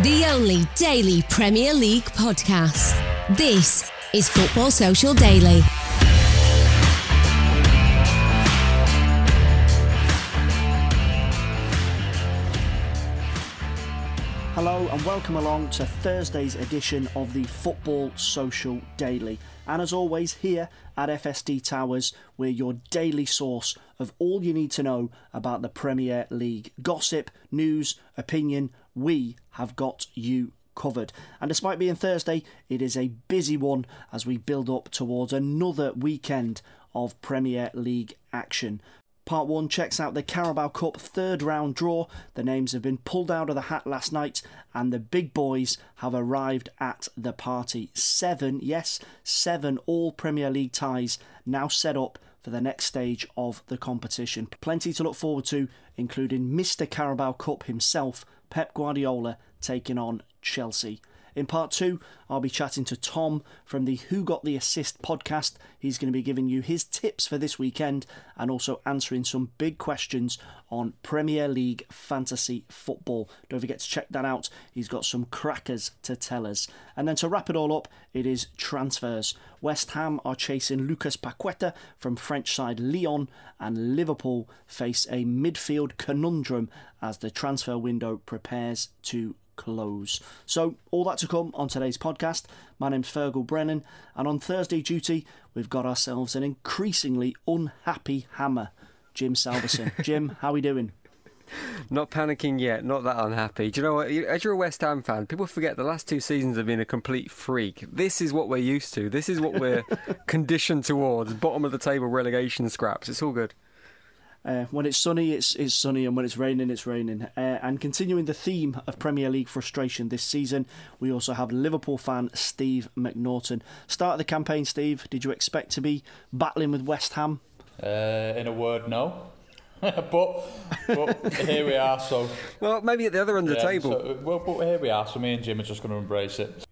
The only daily Premier League podcast. This is Football Social Daily. Hello and welcome along to Thursday's edition of the Football Social Daily. And as always, here at FSD Towers, we're your daily source of all you need to know about the Premier League. Gossip, news, opinion, we have got you covered. And despite being Thursday, it is a busy one as we build up towards another weekend of Premier League action. Part 1 checks out the Carabao Cup third round draw. The names have been pulled out of the hat last night, and the big boys have arrived at the party. Seven, yes, seven all Premier League ties now set up for the next stage of the competition. Plenty to look forward to, including Mr. Carabao Cup himself, Pep Guardiola, taking on Chelsea. In part two, I'll be chatting to Tom from the Who Got the Assist podcast. He's going to be giving you his tips for this weekend and also answering some big questions on Premier League fantasy football. Don't forget to check that out. He's got some crackers to tell us. And then to wrap it all up, it is transfers. West Ham are chasing Lucas Paqueta from French side Lyon, and Liverpool face a midfield conundrum as the transfer window prepares to close. So, all that to come on today's podcast. My name's Fergal Brennan, and on Thursday duty, we've got ourselves an increasingly unhappy hammer, Jim Salverson. Jim, how are we doing? Not panicking yet, not that unhappy. Do you know what? As you're a West Ham fan, people forget the last two seasons have been a complete freak. This is what we're used to. This is what we're conditioned towards. Bottom of the table relegation scraps. It's all good. Uh, when it's sunny, it's, it's sunny, and when it's raining, it's raining. Uh, and continuing the theme of Premier League frustration this season, we also have Liverpool fan Steve McNaughton. Start of the campaign, Steve. Did you expect to be battling with West Ham? Uh, in a word, no. but, but here we are. So well, maybe at the other end of the table. So, well, but here we are. So me and Jim are just going to embrace it.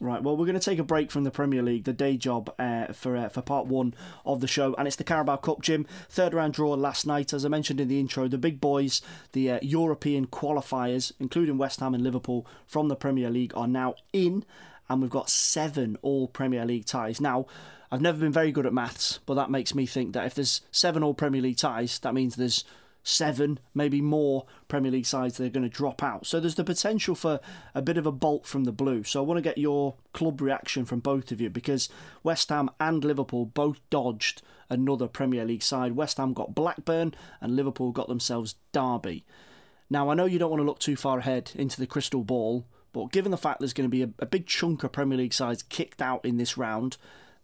Right, well, we're going to take a break from the Premier League, the day job, uh, for uh, for part one of the show, and it's the Carabao Cup, Jim. Third round draw last night, as I mentioned in the intro. The big boys, the uh, European qualifiers, including West Ham and Liverpool from the Premier League, are now in, and we've got seven all Premier League ties. Now, I've never been very good at maths, but that makes me think that if there's seven all Premier League ties, that means there's seven, maybe more Premier League sides that are going to drop out. So there's the potential for a bit of a bolt from the blue. So I want to get your club reaction from both of you because West Ham and Liverpool both dodged another Premier League side. West Ham got Blackburn and Liverpool got themselves Derby. Now I know you don't want to look too far ahead into the crystal ball, but given the fact there's going to be a, a big chunk of Premier League sides kicked out in this round,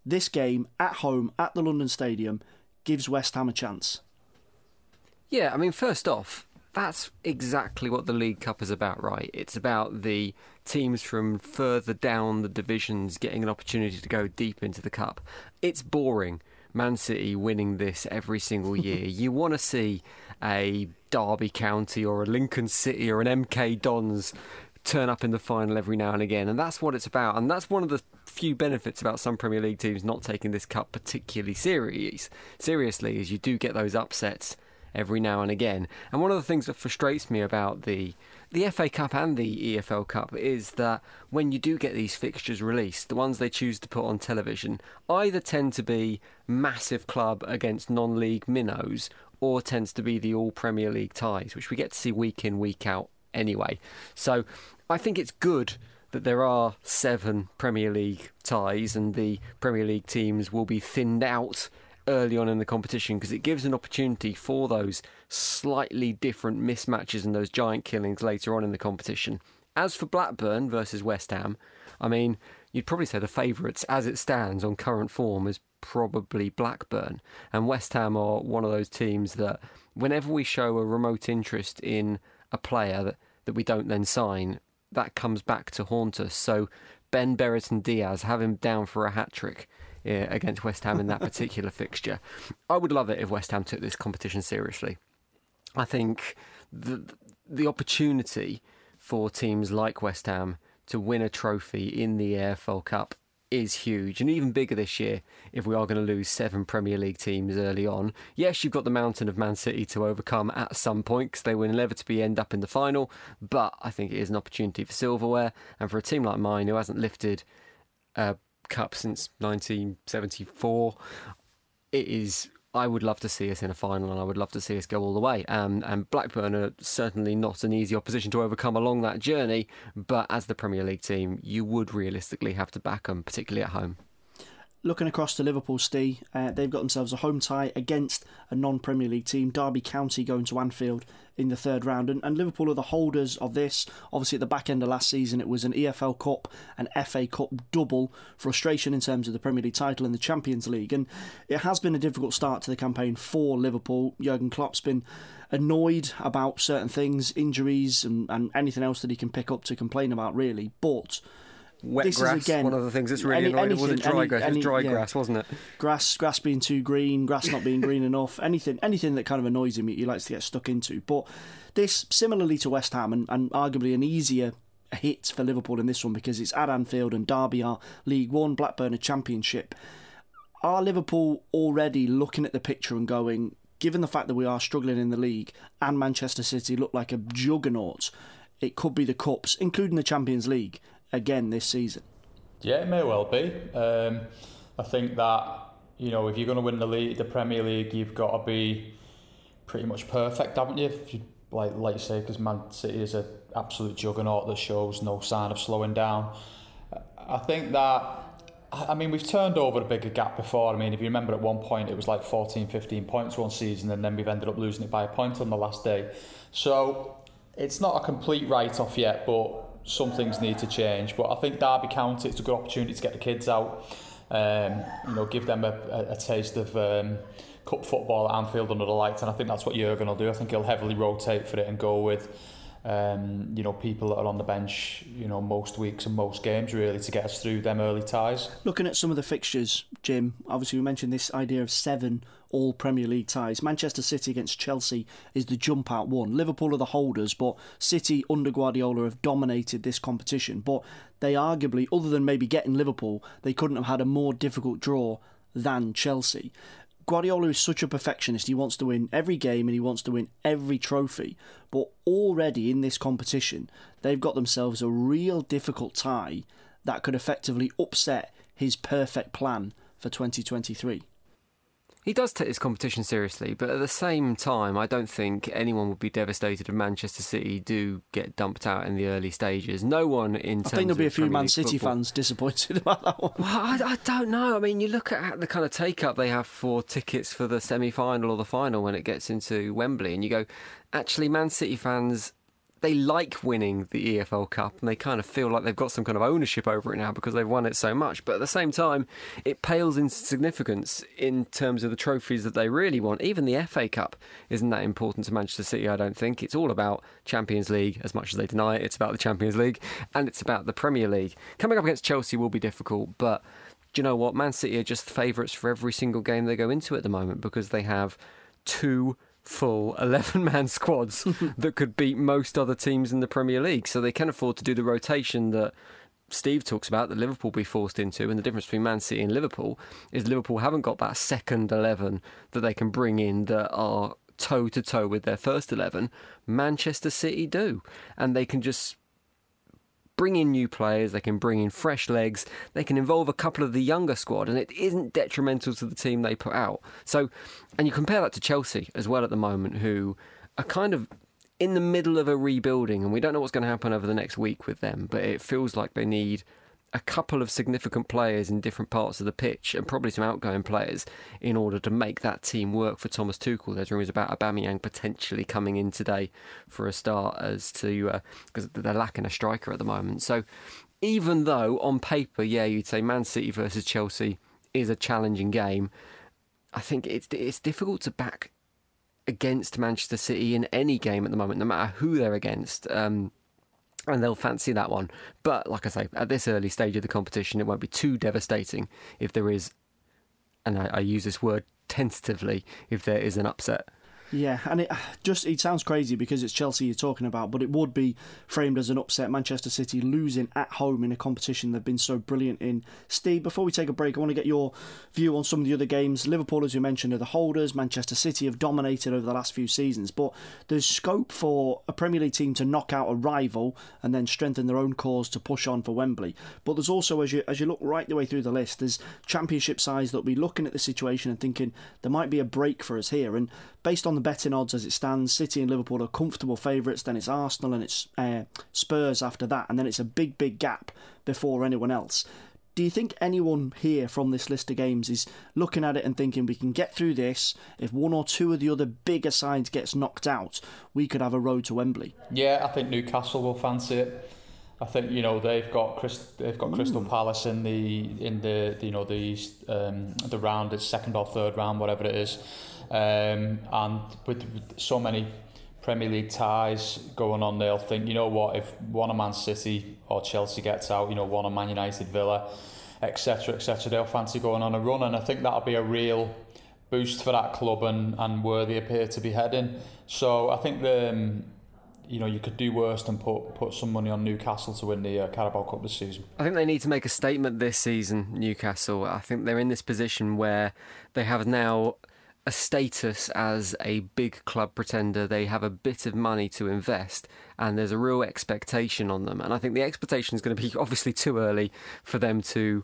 this game at home at the London Stadium gives West Ham a chance. Yeah, I mean, first off, that's exactly what the League Cup is about, right? It's about the teams from further down the divisions getting an opportunity to go deep into the Cup. It's boring. Man City winning this every single year. you want to see a Derby County or a Lincoln City or an MK Dons turn up in the final every now and again, and that's what it's about. And that's one of the few benefits about some Premier League teams not taking this cup particularly serious seriously is you do get those upsets every now and again. And one of the things that frustrates me about the the FA Cup and the EFL Cup is that when you do get these fixtures released, the ones they choose to put on television either tend to be massive club against non-league minnows or tends to be the all Premier League ties, which we get to see week in week out anyway. So I think it's good that there are seven Premier League ties and the Premier League teams will be thinned out early on in the competition because it gives an opportunity for those slightly different mismatches and those giant killings later on in the competition. As for Blackburn versus West Ham, I mean, you'd probably say the favourites as it stands on current form is probably Blackburn. And West Ham are one of those teams that whenever we show a remote interest in a player that, that we don't then sign, that comes back to haunt us. So Ben Brereton Diaz have him down for a hat trick Uh, against West Ham in that particular fixture. I would love it if West Ham took this competition seriously. I think the the opportunity for teams like West Ham to win a trophy in the EFL Cup is huge and even bigger this year if we are going to lose seven Premier League teams early on. Yes, you've got the mountain of Man City to overcome at some point because they will inevitably end up in the final, but I think it is an opportunity for silverware and for a team like mine who hasn't lifted a cup since 1974, it is I would love to see us in a final and I would love to see us go all the way. Um, and Blackburn are certainly not an easy opposition to overcome along that journey, but as the Premier League team, you would realistically have to back them, particularly at home looking across to Liverpool, Steve, uh, they've got themselves a home tie against a non Premier League team, Derby County, going to Anfield in the third round. And, and, Liverpool are the holders of this. Obviously, at the back end of last season, it was an EFL Cup and FA Cup double frustration in terms of the Premier League title and the Champions League. And it has been a difficult start to the campaign for Liverpool. Jurgen Klopp's been annoyed about certain things, injuries, and, and anything else that he can pick up to complain about, really. But wet this grass. Is again, one of the things that's really any, annoying. Anything, it wasn't dry any, grass. Any, it was dry yeah. grass, wasn't it? Grass, grass being too green, grass not being green enough. Anything, anything that kind of annoys him, he likes to get stuck into. But this, similarly to West Ham, and, and arguably an easier hit for Liverpool in this one because it's at Anfield and Derby are League One, Blackburn a Championship. Are Liverpool already looking at the picture and going, given the fact that we are struggling in the league and Manchester City look like a juggernaut, it could be the cups, including the Champions League, again this season? Yeah, it may well be. Um, I think that you know if you're going to win the league, the Premier League, you've got to be pretty much perfect, haven't you? you like like you say, because Man City is an absolute juggernaut that shows no sign of slowing down. I think that. I mean, we've turned over a bigger gap before. I mean, if you remember at one point, it was like 14, 15 points one season, and then we've ended up losing it by a point on the last day. So it's not a complete write off yet, but some things need to change. But I think Derby County, it's a good opportunity to get the kids out, um, you know, give them a, a, taste of um, cup football at Anfield under the lights. And I think that's what Jurgen will do. I think he'll heavily rotate for it and go with um, you know, people that are on the bench, you know, most weeks and most games really to get us through them early ties. Looking at some of the fixtures, Jim, obviously we mentioned this idea of seven all Premier League ties. Manchester City against Chelsea is the jump out one. Liverpool are the holders, but City under Guardiola have dominated this competition. But they arguably, other than maybe getting Liverpool, they couldn't have had a more difficult draw than Chelsea. Guardiola is such a perfectionist. He wants to win every game and he wants to win every trophy. But already in this competition, they've got themselves a real difficult tie that could effectively upset his perfect plan for 2023 he does take this competition seriously, but at the same time, I don't think anyone would be devastated if Manchester City do get dumped out in the early stages. No one in. I think there'll be a few Premier Man City football. fans disappointed about that one. Well, I, I, don't know. I mean, you look at the kind of take up they have for tickets for the semi final or the final when it gets into Wembley, and you go, actually, Man City fans they like winning the EFL Cup and they kind of feel like they've got some kind of ownership over it now because they've won it so much. But at the same time, it pales in significance in terms of the trophies that they really want. Even the FA Cup isn't that important to Manchester City, I don't think. It's all about Champions League, as much as they deny it. It's about the Champions League and it's about the Premier League. Coming up against Chelsea will be difficult, but do you know what? Man City are just favourites for every single game they go into at the moment because they have two full 11 man squads that could beat most other teams in the Premier League. So they can afford to do the rotation that Steve talks about that Liverpool be forced into. And the difference between Man City and Liverpool is Liverpool haven't got that second 11 that they can bring in that are toe to toe with their first 11. Manchester City do. And they can just bring in new players, they can bring in fresh legs, they can involve a couple of the younger squad, and it isn't detrimental to the team they put out. So, and you compare that to Chelsea as well at the moment, who are kind of in the middle of a rebuilding, and we don't know what's going to happen over the next week with them, but it feels like they need a couple of significant players in different parts of the pitch and probably some outgoing players in order to make that team work for Thomas Tuchel. There's rumours about Aubameyang potentially coming in today for a start as to because uh, they're lacking a striker at the moment. So even though on paper, yeah, you'd say Man City versus Chelsea is a challenging game, I think it's it's difficult to back against Manchester City in any game at the moment, no matter who they're against. Um, and they'll fancy that one. But like I say, at this early stage of the competition, it won't be too devastating if there is, and I, I use this word tentatively, if there is an upset. Yeah, and it just it sounds crazy because it's Chelsea you're talking about, but it would be framed as an upset. Manchester City losing at home in a competition they've been so brilliant in. Steve, before we take a break, I want to get your view on some of the other games. Liverpool, as you mentioned, are the holders. Manchester City have dominated over the last few seasons, but there's scope for a Premier League team to knock out a rival and then strengthen their own cause to push on for Wembley. But there's also, as you as you look right the way through the list, there's Championship sides that'll be looking at the situation and thinking there might be a break for us here. And based on the betting odds as it stands, City and Liverpool are comfortable favourites. Then it's Arsenal and it's uh, Spurs after that, and then it's a big, big gap before anyone else. Do you think anyone here from this list of games is looking at it and thinking we can get through this? If one or two of the other bigger sides gets knocked out, we could have a road to Wembley. Yeah, I think Newcastle will fancy it. I think you know they've got Chris, they've got Crystal Palace in the in the you know the um, the round, it's second or third round, whatever it is, um, and with, with so many Premier League ties going on, they'll think you know what if one of Man City or Chelsea gets out, you know one of Man United, Villa, etc. etc. They'll fancy going on a run, and I think that'll be a real boost for that club and and where they appear to be heading. So I think the um, you know you could do worse than put put some money on Newcastle to win the uh, Carabao Cup this season. I think they need to make a statement this season, Newcastle. I think they're in this position where they have now a status as a big club pretender. They have a bit of money to invest, and there's a real expectation on them. And I think the expectation is going to be obviously too early for them to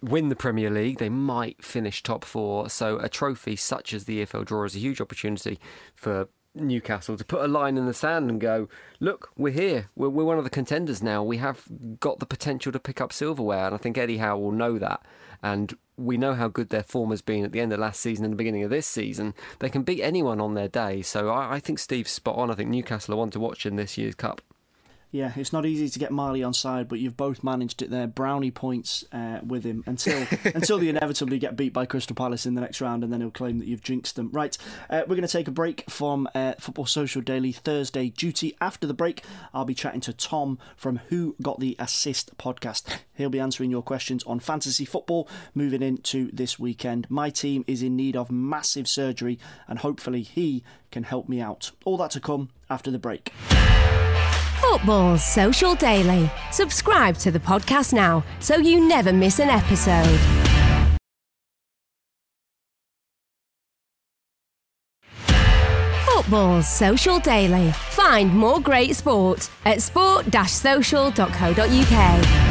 win the Premier League. They might finish top four. So a trophy such as the EFL draw is a huge opportunity for Newcastle to put a line in the sand and go, look, we're here. We're, we're one of the contenders now. We have got the potential to pick up silverware. And I think Eddie Howe will know that. And we know how good their form has been at the end of last season and the beginning of this season. They can beat anyone on their day. So I, I think Steve's spot on. I think Newcastle are one to watch in this year's Cup. Yeah, it's not easy to get Marley on side, but you've both managed it there. Brownie points uh, with him until until they inevitably get beat by Crystal Palace in the next round, and then he'll claim that you've jinxed them. Right, uh, we're going to take a break from uh, Football Social Daily Thursday duty. After the break, I'll be chatting to Tom from Who Got the Assist podcast. He'll be answering your questions on fantasy football moving into this weekend. My team is in need of massive surgery, and hopefully he can help me out. All that to come after the break. Football's Social Daily. Subscribe to the podcast now so you never miss an episode. Football's Social Daily. Find more great sport at sport-social.co.uk.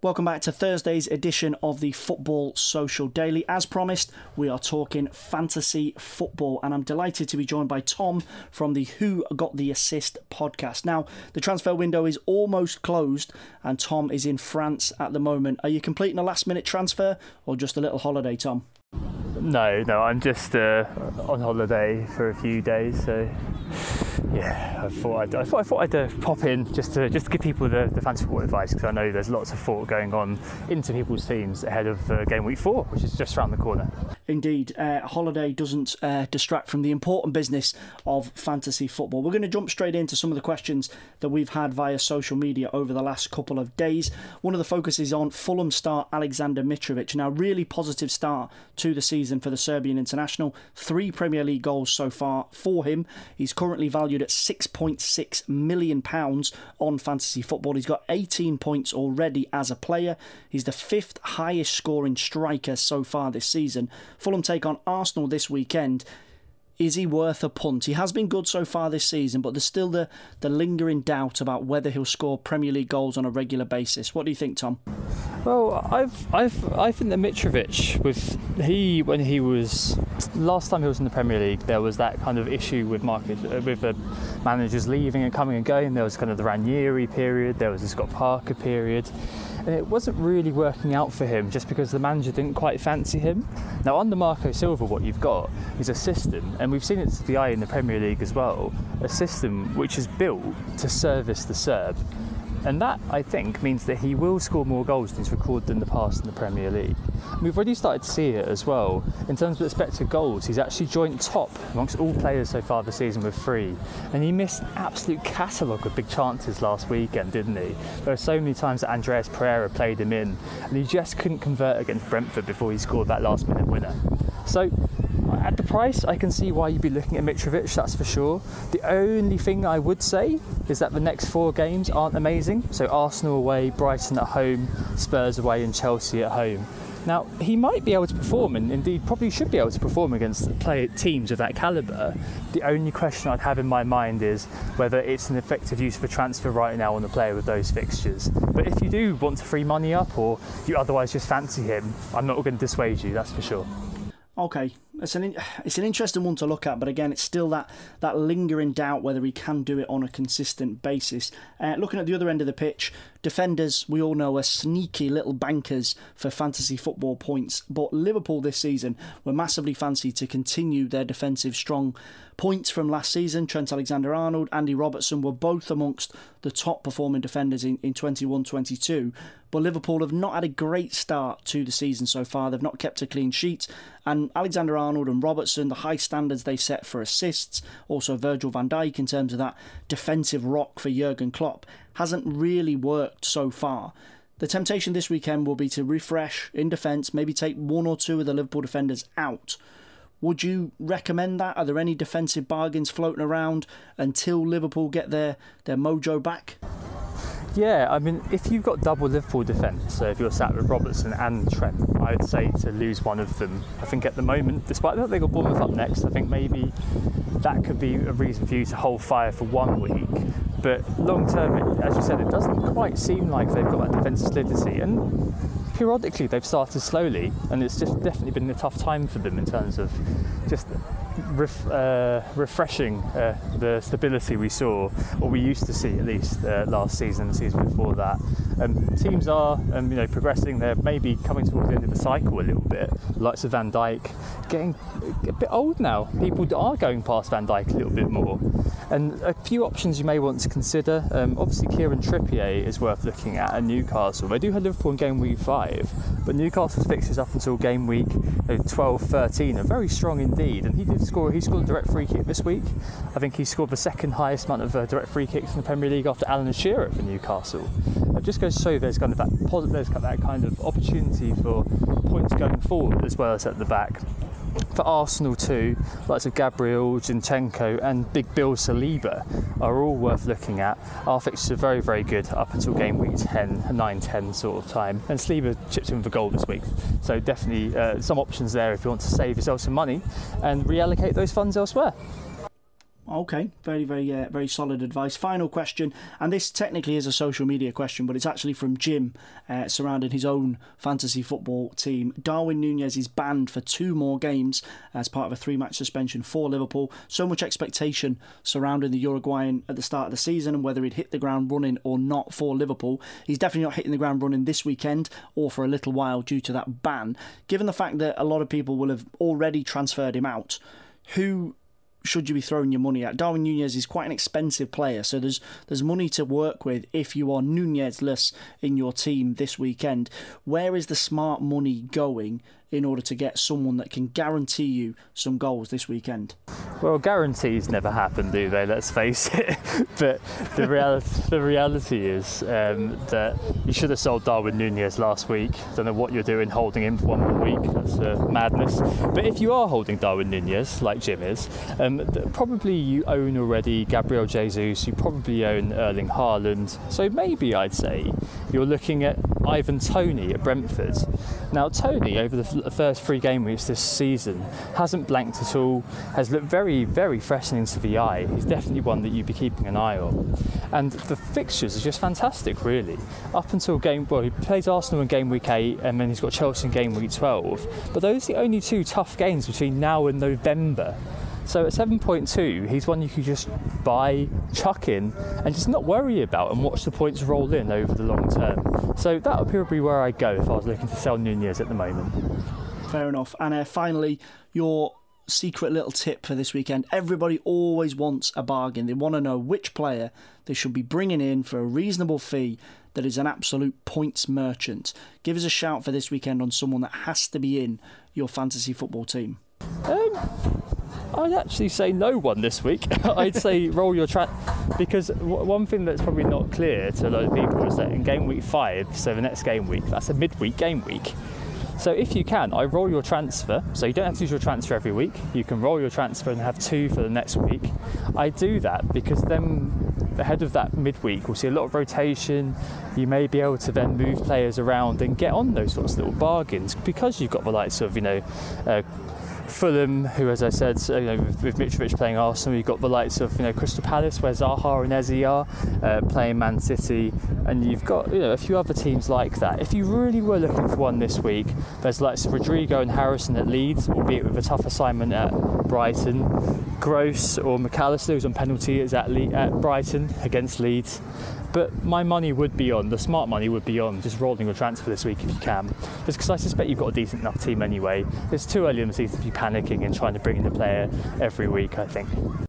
Welcome back to Thursday's edition of the Football Social Daily. As promised, we are talking fantasy football, and I'm delighted to be joined by Tom from the Who Got the Assist podcast. Now, the transfer window is almost closed, and Tom is in France at the moment. Are you completing a last minute transfer or just a little holiday, Tom? No, no, I'm just uh, on holiday for a few days, so yeah, I thought I'd, I thought, I thought I'd uh, pop in just to just to give people the, the fantasy football advice because I know there's lots of thought going on into people's teams ahead of uh, game week four, which is just around the corner. Indeed, uh, holiday doesn't uh, distract from the important business of fantasy football. We're going to jump straight into some of the questions that we've had via social media over the last couple of days. One of the focuses on Fulham star Alexander Mitrovic. Now, really positive start to the season for the Serbian international. Three Premier League goals so far for him. He's currently valued at £6.6 million on fantasy football. He's got 18 points already as a player. He's the fifth highest scoring striker so far this season. Fulham take on Arsenal this weekend. Is he worth a punt? He has been good so far this season, but there's still the, the lingering doubt about whether he'll score Premier League goals on a regular basis. What do you think, Tom? Well, I've, I've, I think that Mitrovic was he when he was last time he was in the Premier League. There was that kind of issue with market uh, with the managers leaving and coming and going. There was kind of the Ranieri period. There was the Scott Parker period and it wasn't really working out for him just because the manager didn't quite fancy him. Now, under Marco Silva, what you've got is a system, and we've seen it to the eye in the Premier League as well, a system which is built to service the Serb. And that, I think, means that he will score more goals than he's recorded in the past in the Premier League. And we've already started to see it as well. In terms of expected goals, he's actually joint top amongst all players so far this season with three. And he missed an absolute catalogue of big chances last weekend, didn't he? There were so many times that Andreas Pereira played him in, and he just couldn't convert against Brentford before he scored that last minute winner. So at the price, I can see why you'd be looking at Mitrovic, that's for sure. The only thing I would say is that the next four games aren't amazing. So Arsenal away, Brighton at home, Spurs away, and Chelsea at home. Now, he might be able to perform, and indeed probably should be able to perform against the play teams of that calibre. The only question I'd have in my mind is whether it's an effective use of a transfer right now on the player with those fixtures. But if you do want to free money up, or you otherwise just fancy him, I'm not going to dissuade you, that's for sure. Okay, it's an it's an interesting one to look at, but again, it's still that that lingering doubt whether he can do it on a consistent basis. Uh, looking at the other end of the pitch, defenders we all know are sneaky little bankers for fantasy football points, but Liverpool this season were massively fancy to continue their defensive strong points from last season. Trent Alexander Arnold, Andy Robertson were both amongst the top performing defenders in, in 21 22. But Liverpool have not had a great start to the season so far. They've not kept a clean sheet. And Alexander Arnold and Robertson, the high standards they set for assists, also Virgil van Dijk in terms of that defensive rock for Jurgen Klopp, hasn't really worked so far. The temptation this weekend will be to refresh in defence, maybe take one or two of the Liverpool defenders out. Would you recommend that? Are there any defensive bargains floating around until Liverpool get their, their mojo back? Yeah, I mean, if you've got double Liverpool defence, so if you're sat with Robertson and Trent, I'd say to lose one of them. I think at the moment, despite that they got Bournemouth up next, I think maybe that could be a reason for you to hold fire for one week. But long term, as you said, it doesn't quite seem like they've got that defensive solidity. And periodically they've started slowly, and it's just definitely been a tough time for them in terms of just ref, uh, refreshing uh, the stability we saw, or we used to see at least uh, last season, the season before that. Um, teams are, um, you know, progressing. They're maybe coming towards the end of the cycle a little bit. Likes of Van Dijk, getting a bit old now. People are going past Van Dijk a little bit more. And a few options you may want to consider. Um, obviously, Kieran Trippier is worth looking at at Newcastle. They do have Liverpool in game week five, but Newcastle's fixtures up until game week 12 13 are very strong indeed. And he did score, he scored a direct free kick this week. I think he scored the second highest amount of uh, direct free kicks in the Premier League after Alan Shearer for Newcastle. It just goes to show there's kind of that, there's that kind of opportunity for points going forward as well as at the back for Arsenal too, likes of Gabriel, Zinchenko and Big Bill Saliba are all worth looking at. Our fixtures are very, very good up until game week 10, 9 10 sort of time. And Saliba chipped in for goal this week. So definitely uh, some options there if you want to save yourself some money and reallocate those funds elsewhere. Okay, very, very, uh, very solid advice. Final question, and this technically is a social media question, but it's actually from Jim uh, surrounding his own fantasy football team. Darwin Nunez is banned for two more games as part of a three match suspension for Liverpool. So much expectation surrounding the Uruguayan at the start of the season and whether he'd hit the ground running or not for Liverpool. He's definitely not hitting the ground running this weekend or for a little while due to that ban. Given the fact that a lot of people will have already transferred him out, who should you be throwing your money at? Darwin Nunez is quite an expensive player, so there's there's money to work with if you are Nunez-less in your team this weekend. Where is the smart money going in order to get someone that can guarantee you some goals this weekend? Well, guarantees never happen, do they? Let's face it. but the reality, the reality is um, that you should have sold Darwin Nunez last week. Don't know what you're doing holding him for one more week. That's uh, madness. But if you are holding Darwin Nunez, like Jim is, um, probably you own already Gabriel Jesus. You probably own Erling Haaland. So maybe I'd say you're looking at Ivan Toney at Brentford. Now, Toney, over the the first three game weeks this season hasn't blanked at all, has looked very, very fresh to the eye. He's definitely one that you'd be keeping an eye on. And the fixtures are just fantastic, really. Up until game, well, he plays Arsenal in game week 8 and then he's got Chelsea in game week 12. But those are the only two tough games between now and November. So at 7.2, he's one you could just buy, chuck in, and just not worry about and watch the points roll in over the long term. So that would probably be where I'd go if I was looking to sell Nunez at the moment. Fair enough. And uh, finally, your secret little tip for this weekend. Everybody always wants a bargain. They want to know which player they should be bringing in for a reasonable fee that is an absolute points merchant. Give us a shout for this weekend on someone that has to be in your fantasy football team. Um, I'd actually say no one this week. I'd say roll your track because w- one thing that's probably not clear to a lot of people is that in game week five, so the next game week, that's a midweek game week. So if you can, I roll your transfer. So you don't have to use your transfer every week. You can roll your transfer and have two for the next week. I do that because then ahead of that midweek, we'll see a lot of rotation. You may be able to then move players around and get on those sorts of little bargains because you've got the likes of, you know, uh, Fulham, who, as I said, you know, with, Mitrovic playing Arsenal, you've got the likes of you know Crystal Palace, where Zaha and Eze are uh, playing Man City, and you've got you know a few other teams like that. If you really were looking for one this week, there's likes of Rodrigo and Harrison at Leeds, albeit with a tough assignment at Brighton. Gross or Mac Allister, who's on penalty, is at, Le- at Brighton against Leeds. But my money would be on, the smart money would be on just rolling your transfer this week if you can. Just because I suspect you've got a decent enough team anyway. It's too early in the season to be panicking and trying to bring in a player every week, I think.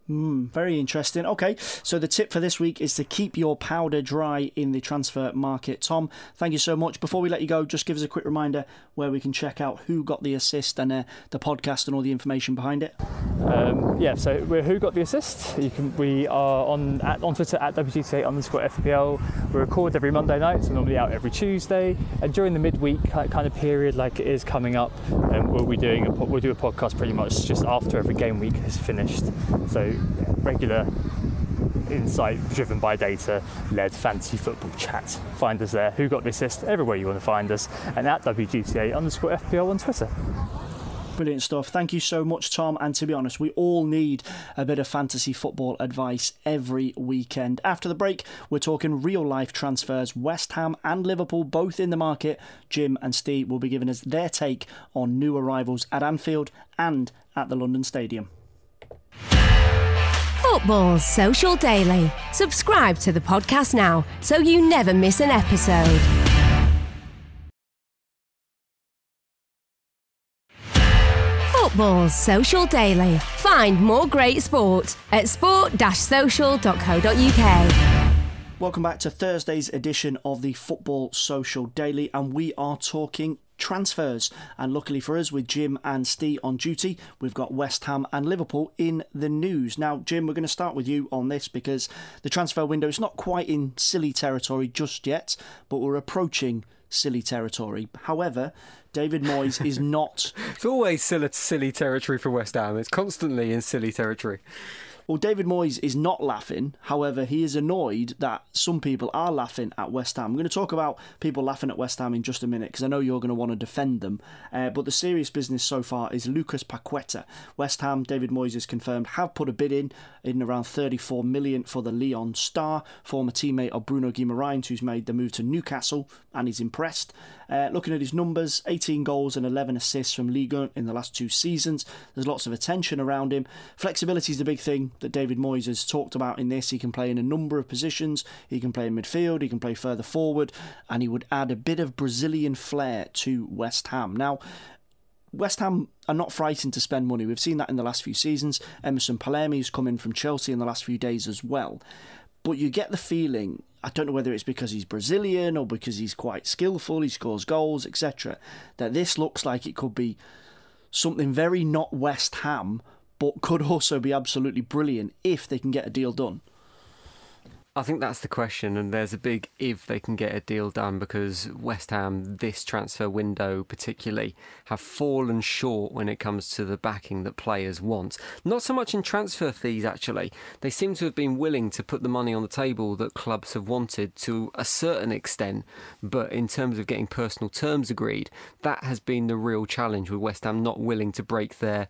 Mm, very interesting. Okay, so the tip for this week is to keep your powder dry in the transfer market. Tom, thank you so much. Before we let you go, just give us a quick reminder where we can check out who got the assist and uh, the podcast and all the information behind it. Um, yeah, so we're who got the assist. You can we are on at, on Twitter at WGTA underscore We record every Monday night, so normally out every Tuesday. And during the midweek kind of period, like it is coming up, um, we'll be doing a, we'll do a podcast pretty much just after every game week is finished. So regular insight driven by data led fantasy football chat. Find us there. Who got the assist? Everywhere you want to find us. And at WGTA underscore FPL on Twitter. Brilliant stuff. Thank you so much, Tom. And to be honest, we all need a bit of fantasy football advice every weekend. After the break, we're talking real life transfers. West Ham and Liverpool both in the market. Jim and Steve will be giving us their take on new arrivals at Anfield and at the London Stadium. Football's Social Daily. Subscribe to the podcast now so you never miss an episode. Football's Social Daily. Find more great sport at sport-social.co.uk. Welcome back to Thursday's edition of the Football Social Daily, and we are talking transfers. And luckily for us, with Jim and Steve on duty, we've got West Ham and Liverpool in the news. Now, Jim, we're going to start with you on this because the transfer window is not quite in silly territory just yet, but we're approaching silly territory. However, David Moyes is not. It's always silly, silly territory for West Ham. It's constantly in silly territory. Well, David Moyes is not laughing. However, he is annoyed that some people are laughing at West Ham. I'm going to talk about people laughing at West Ham in just a minute because I know you're going to want to defend them. Uh, but the serious business so far is Lucas Paqueta. West Ham, David Moyes has confirmed, have put a bid in in around 34 million for the Lyon star, former teammate of Bruno Guimaraes, who's made the move to Newcastle and is impressed. Uh, looking at his numbers, 18 goals and 11 assists from Ligue 1 in the last two seasons. There's lots of attention around him. Flexibility is the big thing that David Moyes has talked about in this. He can play in a number of positions. He can play in midfield. He can play further forward, and he would add a bit of Brazilian flair to West Ham. Now, West Ham are not frightened to spend money. We've seen that in the last few seasons. Emerson Palmieri's come in from Chelsea in the last few days as well. But you get the feeling, I don't know whether it's because he's Brazilian or because he's quite skillful, he scores goals, etc., that this looks like it could be something very not West Ham, but could also be absolutely brilliant if they can get a deal done. I think that's the question, and there's a big if they can get a deal done because West Ham, this transfer window particularly, have fallen short when it comes to the backing that players want. Not so much in transfer fees, actually. They seem to have been willing to put the money on the table that clubs have wanted to a certain extent, but in terms of getting personal terms agreed, that has been the real challenge with West Ham not willing to break their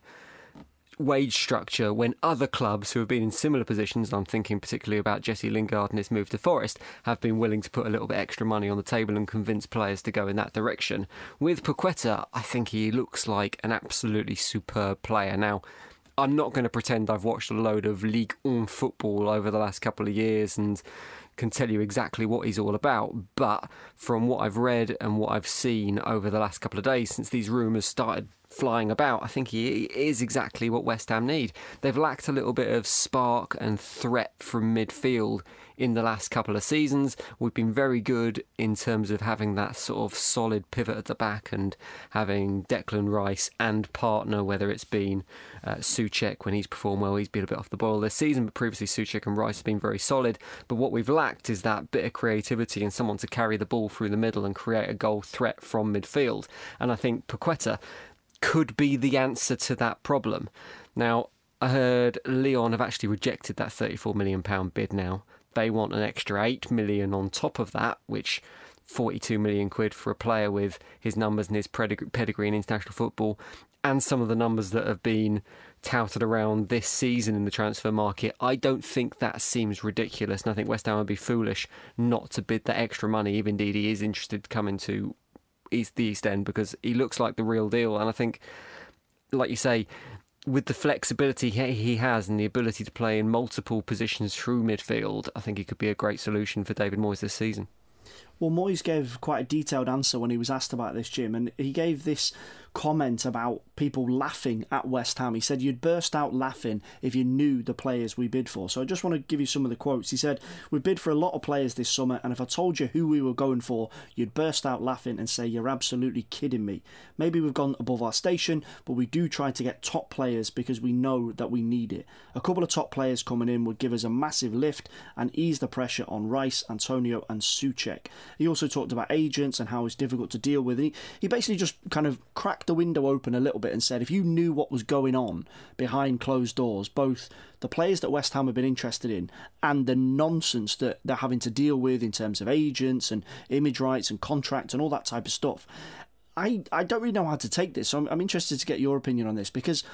wage structure when other clubs who have been in similar positions, I'm thinking particularly about Jesse Lingard and his move to Forest, have been willing to put a little bit extra money on the table and convince players to go in that direction. With Paqueta, I think he looks like an absolutely superb player. Now, I'm not going to pretend I've watched a load of Ligue 1 football over the last couple of years and can tell you exactly what he's all about. But from what I've read and what I've seen over the last couple of days since these rumours started flying about, I think he is exactly what West Ham need. They've lacked a little bit of spark and threat from midfield in the last couple of seasons. We've been very good in terms of having that sort of solid pivot at the back and having Declan Rice and partner, whether it's been uh, Soucek when he's performed well, he's been a bit off the boil this season, but previously Soucek and Rice have been very solid. But what we've lacked is that bit of creativity and someone to carry the ball through the middle and create a goal threat from midfield. And I think Paqueta could be the answer to that problem. Now, I heard Lyon have actually rejected that £34 million bid now. They want an extra 8 million on top of that, which 42 million quid for a player with his numbers and his pedigree in international football, and some of the numbers that have been touted around this season in the transfer market. I don't think that seems ridiculous, and I think West Ham would be foolish not to bid that extra money, if indeed he is interested to come into East the East End, because he looks like the real deal. And I think, like you say, with the flexibility he has and the ability to play in multiple positions through midfield, I think he could be a great solution for David Moyes this season. Well, Moyes gave quite a detailed answer when he was asked about this, Jim, and he gave this comment about people laughing at West Ham. He said you'd burst out laughing if you knew the players we bid for. So I just want to give you some of the quotes. He said, We bid for a lot of players this summer, and if I told you who we were going for, you'd burst out laughing and say, You're absolutely kidding me. Maybe we've gone above our station, but we do try to get top players because we know that we need it. A couple of top players coming in would give us a massive lift and ease the pressure on Rice, Antonio, and Soucek. He also talked about agents and how it's difficult to deal with. He, he basically just kind of cracked the window open a little bit and said, if you knew what was going on behind closed doors, both the players that West Ham have been interested in and the nonsense that they're having to deal with in terms of agents and image rights and contracts and all that type of stuff. I, I don't really know how to take this, so I'm, I'm interested to get your opinion on this because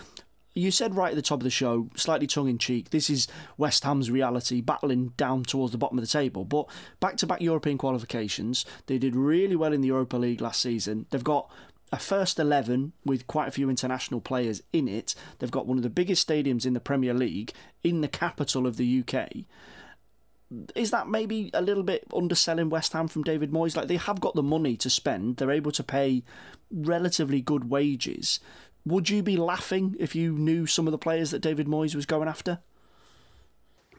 you said right at the top of the show, slightly tongue in cheek, this is West Ham's reality, battling down towards the bottom of the table. But back to back European qualifications, they did really well in the Europa League last season. They've got a first 11 with quite a few international players in it. They've got one of the biggest stadiums in the Premier League in the capital of the UK. Is that maybe a little bit underselling West Ham from David Moyes? Like they have got the money to spend, they're able to pay relatively good wages. Would you be laughing if you knew some of the players that David Moyes was going after?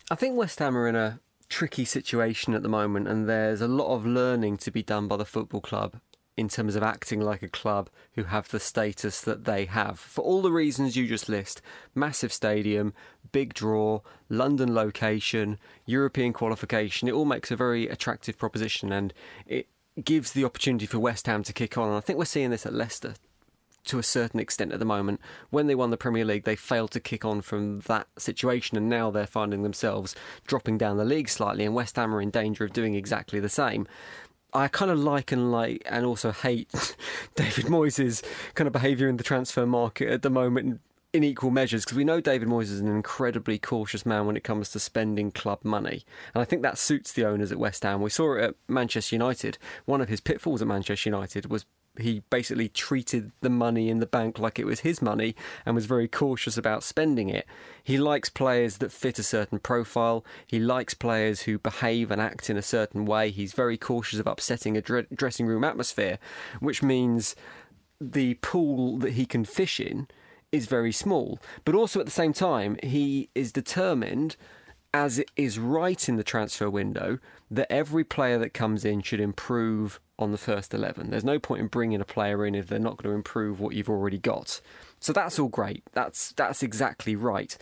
I think West Ham are in a tricky situation at the moment, and there's a lot of learning to be done by the football club in terms of acting like a club who have the status that they have. For all the reasons you just list massive stadium, big draw, London location, European qualification it all makes a very attractive proposition and it gives the opportunity for West Ham to kick on. And I think we're seeing this at Leicester to a certain extent at the moment. When they won the Premier League, they failed to kick on from that situation, and now they're finding themselves dropping down the league slightly, and West Ham are in danger of doing exactly the same. I kind of like and like and also hate David Moyes' kind of behaviour in the transfer market at the moment in equal measures because we know David Moyes is an incredibly cautious man when it comes to spending club money. And I think that suits the owners at West Ham. We saw it at Manchester United. One of his pitfalls at Manchester United was he basically treated the money in the bank like it was his money and was very cautious about spending it. He likes players that fit a certain profile. He likes players who behave and act in a certain way. He's very cautious of upsetting a dressing room atmosphere, which means the pool that he can fish in is very small. But also at the same time, he is determined as it is right in the transfer window that every player that comes in should improve on the first 11. There's no point in bringing a player in if they're not going to improve what you've already got. So that's all great. That's that's exactly right.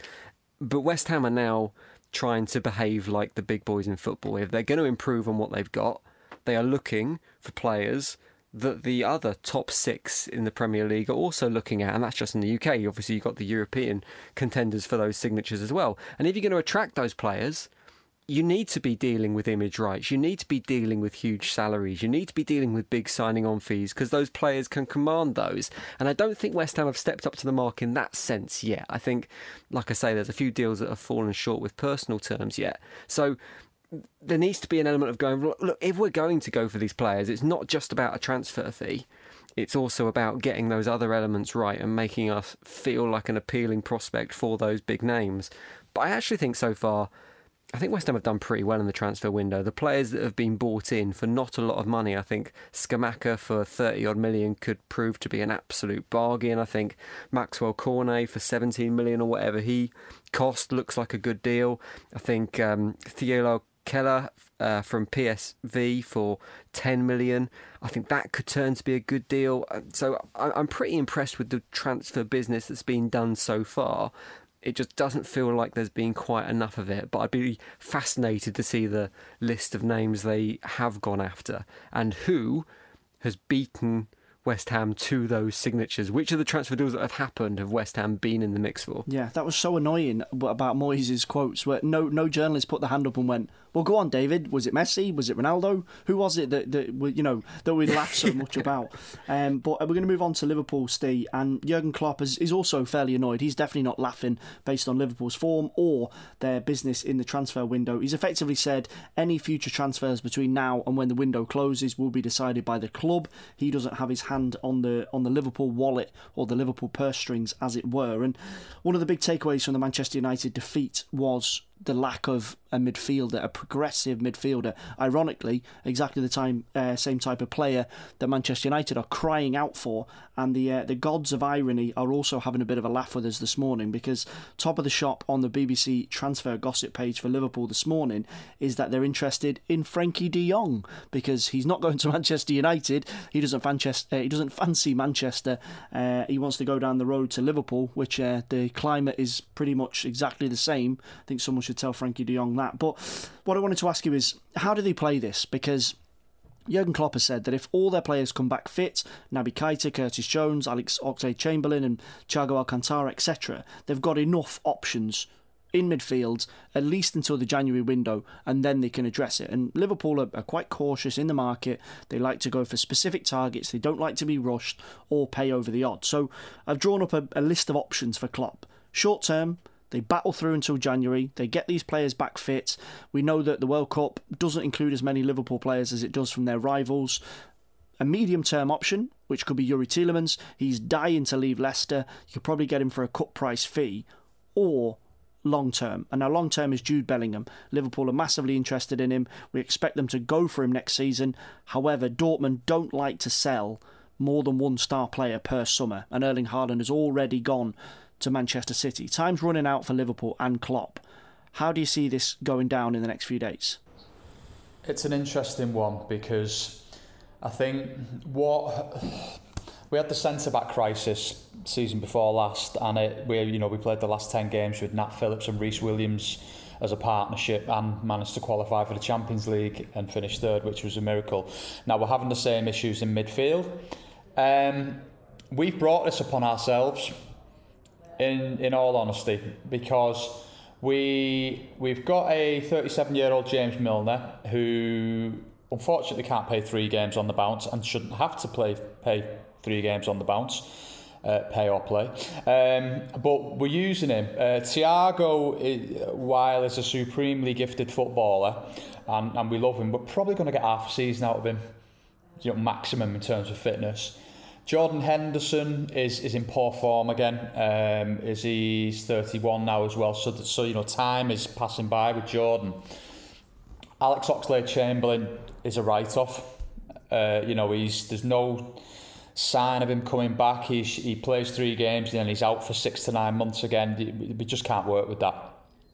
But West Ham are now trying to behave like the big boys in football. If they're going to improve on what they've got, they are looking for players that the other top six in the Premier League are also looking at, and that's just in the UK. Obviously, you've got the European contenders for those signatures as well. And if you're going to attract those players, you need to be dealing with image rights. You need to be dealing with huge salaries. You need to be dealing with big signing on fees because those players can command those. And I don't think West Ham have stepped up to the mark in that sense yet. I think, like I say, there's a few deals that have fallen short with personal terms yet. So there needs to be an element of going, look, if we're going to go for these players, it's not just about a transfer fee. It's also about getting those other elements right and making us feel like an appealing prospect for those big names. But I actually think so far I think West Ham have done pretty well in the transfer window. The players that have been bought in for not a lot of money, I think Scamacca for 30 odd million could prove to be an absolute bargain. I think Maxwell Cornet for 17 million or whatever he cost looks like a good deal. I think um, Kehrer uh, from PSV for 10 million. I think that could turn to be a good deal. Uh, so I'm pretty impressed with the transfer business that's been done so far. It just doesn't feel like there's been quite enough of it, but I'd be fascinated to see the list of names they have gone after and who has beaten West Ham to those signatures. Which of the transfer deals that have happened have West Ham been in the mix for? Yeah, that was so annoying about Moyes' quotes where no no journalist put the hand up and went, well, go on, David. Was it Messi? Was it Ronaldo? Who was it that, that you know that we laughed so much about? Um, but we're going to move on to Liverpool, Steve. And Jurgen Klopp is, is also fairly annoyed. He's definitely not laughing based on Liverpool's form or their business in the transfer window. He's effectively said any future transfers between now and when the window closes will be decided by the club. He doesn't have his hand on the on the Liverpool wallet or the Liverpool purse strings, as it were. And one of the big takeaways from the Manchester United defeat was the lack of a midfielder, a progressive midfielder. Ironically, exactly the time uh, same type of player that Manchester United are crying out for, and the uh, the gods of irony are also having a bit of a laugh with us this morning because top of the shop on the BBC transfer gossip page for Liverpool this morning is that they're interested in Frenkie De Jong because he's not going to Manchester United. He doesn't Manchester. Uh, he doesn't fancy Manchester. Uh, he wants to go down the road to Liverpool, which uh, the climate is pretty much exactly the same. I think someone should tell Frenkie De Jong that. But what I wanted to ask you is, how do they play this? Because Jurgen Klopp has said that if all their players come back fit, Naby Keita, Curtis Jones, Alex Oxlade-Chamberlain and Thiago Alcantara, etc., they've got enough options in midfield at least until the January window, and then they can address it. And Liverpool are, are, quite cautious in the market. They like to go for specific targets. They don't like to be rushed or pay over the odds. So I've drawn up a, a list of options for Klopp. Short term, they battle through until January. They get these players back fit. We know that the World Cup doesn't include as many Liverpool players as it does from their rivals. A medium term option, which could be Youri Tielemans. He's dying to leave Leicester. You could probably get him for a cut price fee. Or long term. And now long term is Jude Bellingham. Liverpool are massively interested in him. We expect them to go for him next season. However, Dortmund don't like to sell more than one star player per summer, and Erling Haaland has already gone to Manchester City. Time's running out for Liverpool and Klopp. How do you see this going down in the next few days? It's an interesting one because I think what we had the centre back crisis season before last, and it, we you know we played the last ten games with Nat Phillips and Rhys Williams as a partnership and managed to qualify for the Champions League and finish third, which was a miracle. Now we're having the same issues in midfield. Um, we've brought this upon ourselves in in all honesty, because we we've got a 37 year old James Milner who unfortunately can't play three games on the bounce and shouldn't have to play pay three games on the bounce. Uh, pay or play. Um, but we're using him. Uh, Thiago, while is a supremely gifted footballer, and, and we love him, we're probably going to get half a season out of him, you know, maximum in terms of fitness. Jordan Henderson is, is in poor form again. Um, is he's 31 now as well. So so you know time is passing by with Jordan. Alex Oxlade-Chamberlain is a write off. Uh, you know he's there's no sign of him coming back. He's, he plays three games and then he's out for six to nine months again. We just can't work with that.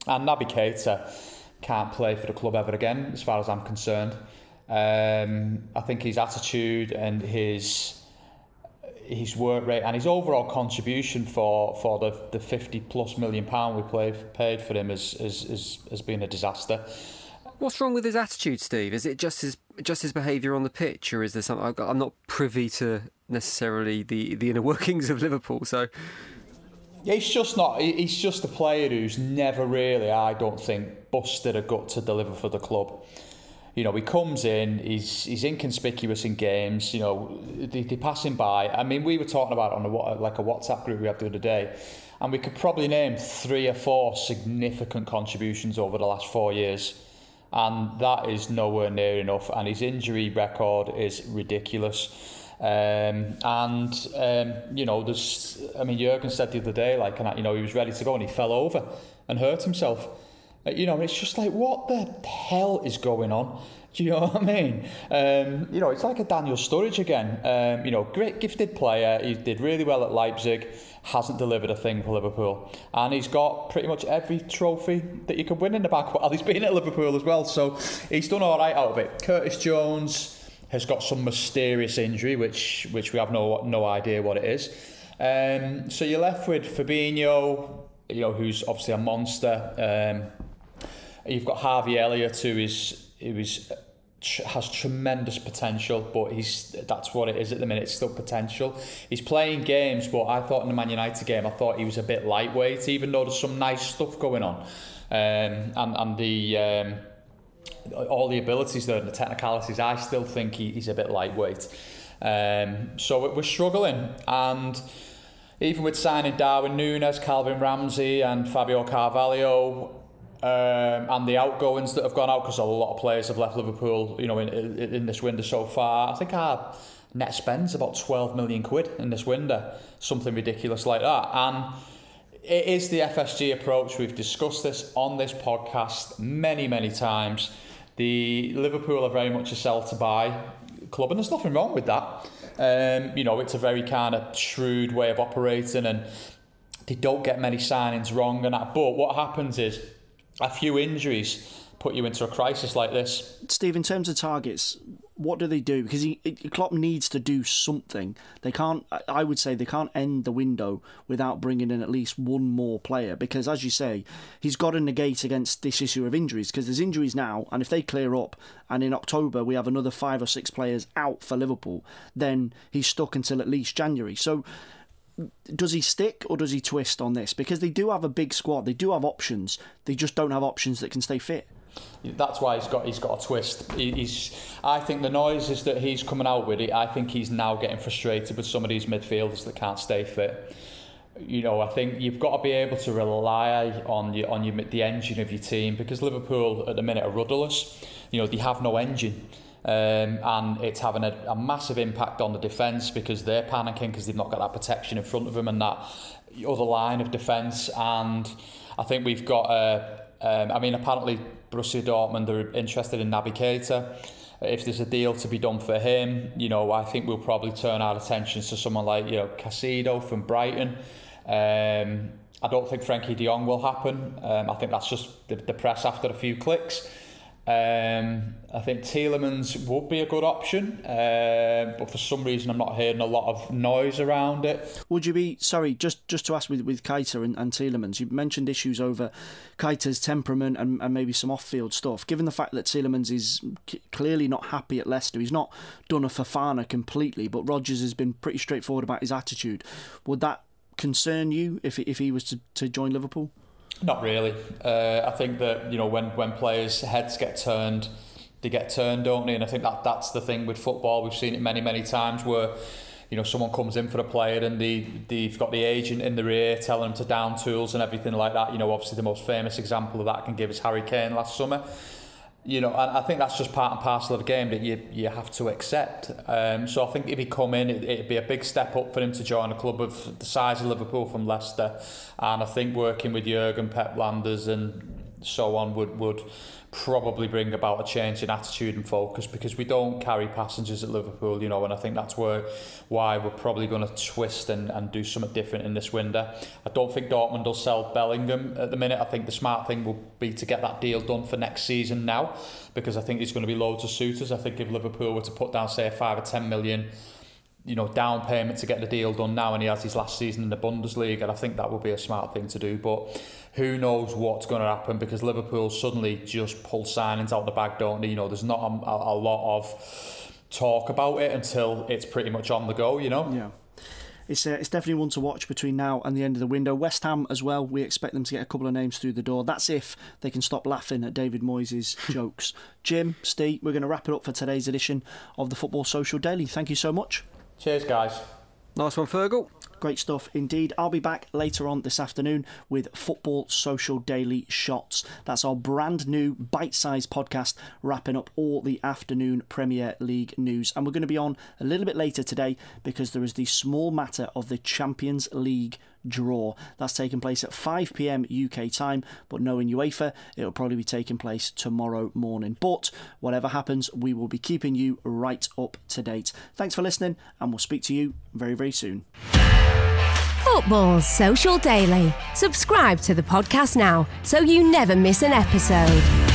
And Naby Keita can't play for the club ever again, as far as I'm concerned. Um, I think his attitude and his his work rate and his overall contribution for for the the 50 plus million pound we played, paid for him has, has, has, has been a disaster. What's wrong with his attitude, Steve? Is it just his just his behaviour on the pitch, or is there something? I'm not privy to necessarily the the inner workings of Liverpool, so. He's just not. He's just a player who's never really, I don't think, busted a gut to deliver for the club you know, he comes in, he's he's inconspicuous in games. You know, they, they pass him by. I mean, we were talking about it on a like a WhatsApp group we had the other day, and we could probably name three or four significant contributions over the last four years, and that is nowhere near enough. And his injury record is ridiculous. Um, and um, you know, there's. I mean, Jurgen said the other day, like, you know, he was ready to go and he fell over and hurt himself. Uh, you know, it's just like, what the hell is going on? Do you know what I mean? Um, you know, it's like a Daniel Sturridge again. Um, you know, great gifted player. He did really well at Leipzig. Hasn't delivered a thing for Liverpool, and he's got pretty much every trophy that you could win in the back while he's been at Liverpool as well. So he's done all right out of it. Curtis Jones has got some mysterious injury, which which we have no no idea what it is. Um, so you're left with Fabinho, you know, who's obviously a monster. Um, you've got Harvey Elliott, who is who is has tremendous potential, but he's that's what it is at the minute. It's still potential. He's playing games, but I thought in the Man United game, I thought he was a bit lightweight, even though there's some nice stuff going on, um, and and the. Um, all the abilities there and the technicalities, I still think he, he's a bit lightweight. Um, so we're struggling, and even with signing Darwin Núñez, Calvin Ramsay, and Fabio Carvalho, um, and the outgoings that have gone out because a lot of players have left Liverpool, you know, in, in, in this window so far. I think our net spends about 12 million quid in this window, something ridiculous like that. And it is the FSG approach. We've discussed this on this podcast many, many times. The Liverpool are very much a sell to buy club, and there's nothing wrong with that. Um, you know, it's a very kind of shrewd way of operating, and they don't get many signings wrong and that. But what happens is a few injuries put you into a crisis like this. Steve, in terms of targets, what do they do? Because he, Klopp needs to do something. They can't. I would say they can't end the window without bringing in at least one more player. Because as you say, he's got to negate against this issue of injuries. Because there's injuries now, and if they clear up, and in October we have another five or six players out for Liverpool, then he's stuck until at least January. So does he stick or does he twist on this? Because they do have a big squad, they do have options. They just don't have options that can stay fit. That's why he's got he's got a twist. He's I think the noises that he's coming out with, it. I think he's now getting frustrated with some of these midfielders that can't stay fit. You know, I think you've got to be able to rely on your on your the engine of your team because Liverpool at the minute are rudderless. You know, they have no engine. Um, and it's having a, a massive impact on the defence because they're panicking because they've not got that protection in front of them and that other line of defence. And I think we've got a, um, I mean, apparently Borussia Dortmund are interested in Naby Keita. If there's a deal to be done for him, you know, I think we'll probably turn our attention to someone like, you know, Caicedo from Brighton. Um, I don't think Frenkie de Jong will happen. Um, I think that's just the, the press after a few clicks. Um, I think Tielemans would be a good option, uh, but for some reason I'm not hearing a lot of noise around it. Would you be sorry? Just just to ask with with Keita and, and Tielemans, you mentioned issues over Keita's temperament and, and maybe some off-field stuff. Given the fact that Tielemans is clearly not happy at Leicester, he's not done a Fofana completely, but Rodgers has been pretty straightforward about his attitude. Would that concern you if if he was to, to join Liverpool? Not really. Uh, I think that you know when when players' heads get turned, they get turned, don't they? And I think that that's the thing with football. We've seen it many many times where you know someone comes in for a player and they they've got the agent in their ear telling them to down tools and everything like that. You know, obviously the most famous example of that I can give is Harry Kane last summer you know, and I think that's just part and parcel of the game that you you have to accept. Um, so I think if he come in, it, it'd be a big step up for him to join a club of the size of Liverpool from Leicester, and I think working with Jurgen, Pep Lijnders, and so on would would probably bring about a change in attitude and focus because we don't carry passengers at Liverpool, you know, and I think that's where why we're probably going to twist and, and do something different in this window. I don't think Dortmund will sell Bellingham at the minute. I think the smart thing will be to get that deal done for next season now because I think there's going to be loads of suitors. I think if Liverpool were to put down, say, five or ten million you know, down payment to get the deal done now, and he has his last season in the Bundesliga, and I think that would be a smart thing to do. But who knows what's going to happen because Liverpool suddenly just pull signings out the bag, don't they? You know, there's not a, a lot of talk about it until it's pretty much on the go. You know. Yeah. It's, uh, it's definitely one to watch between now and the end of the window. West Ham as well. We expect them to get a couple of names through the door. That's if they can stop laughing at David Moyes' jokes. Jim, Steve, we're going to wrap it up for today's edition of the Football Social Daily. Thank you so much. Cheers, guys. Nice one, Fergal. Great stuff indeed. I'll be back later on this afternoon with Football Social Daily Shots. That's our brand new bite sized podcast wrapping up all the afternoon Premier League news. And we're going to be on a little bit later today because there is the small matter of the Champions League draw. That's taking place at 5 pm UK time, but knowing UEFA, it'll probably be taking place tomorrow morning. But whatever happens, we will be keeping you right up to date. Thanks for listening, and we'll speak to you very, very soon. Football's Social Daily. Subscribe to the podcast now so you never miss an episode.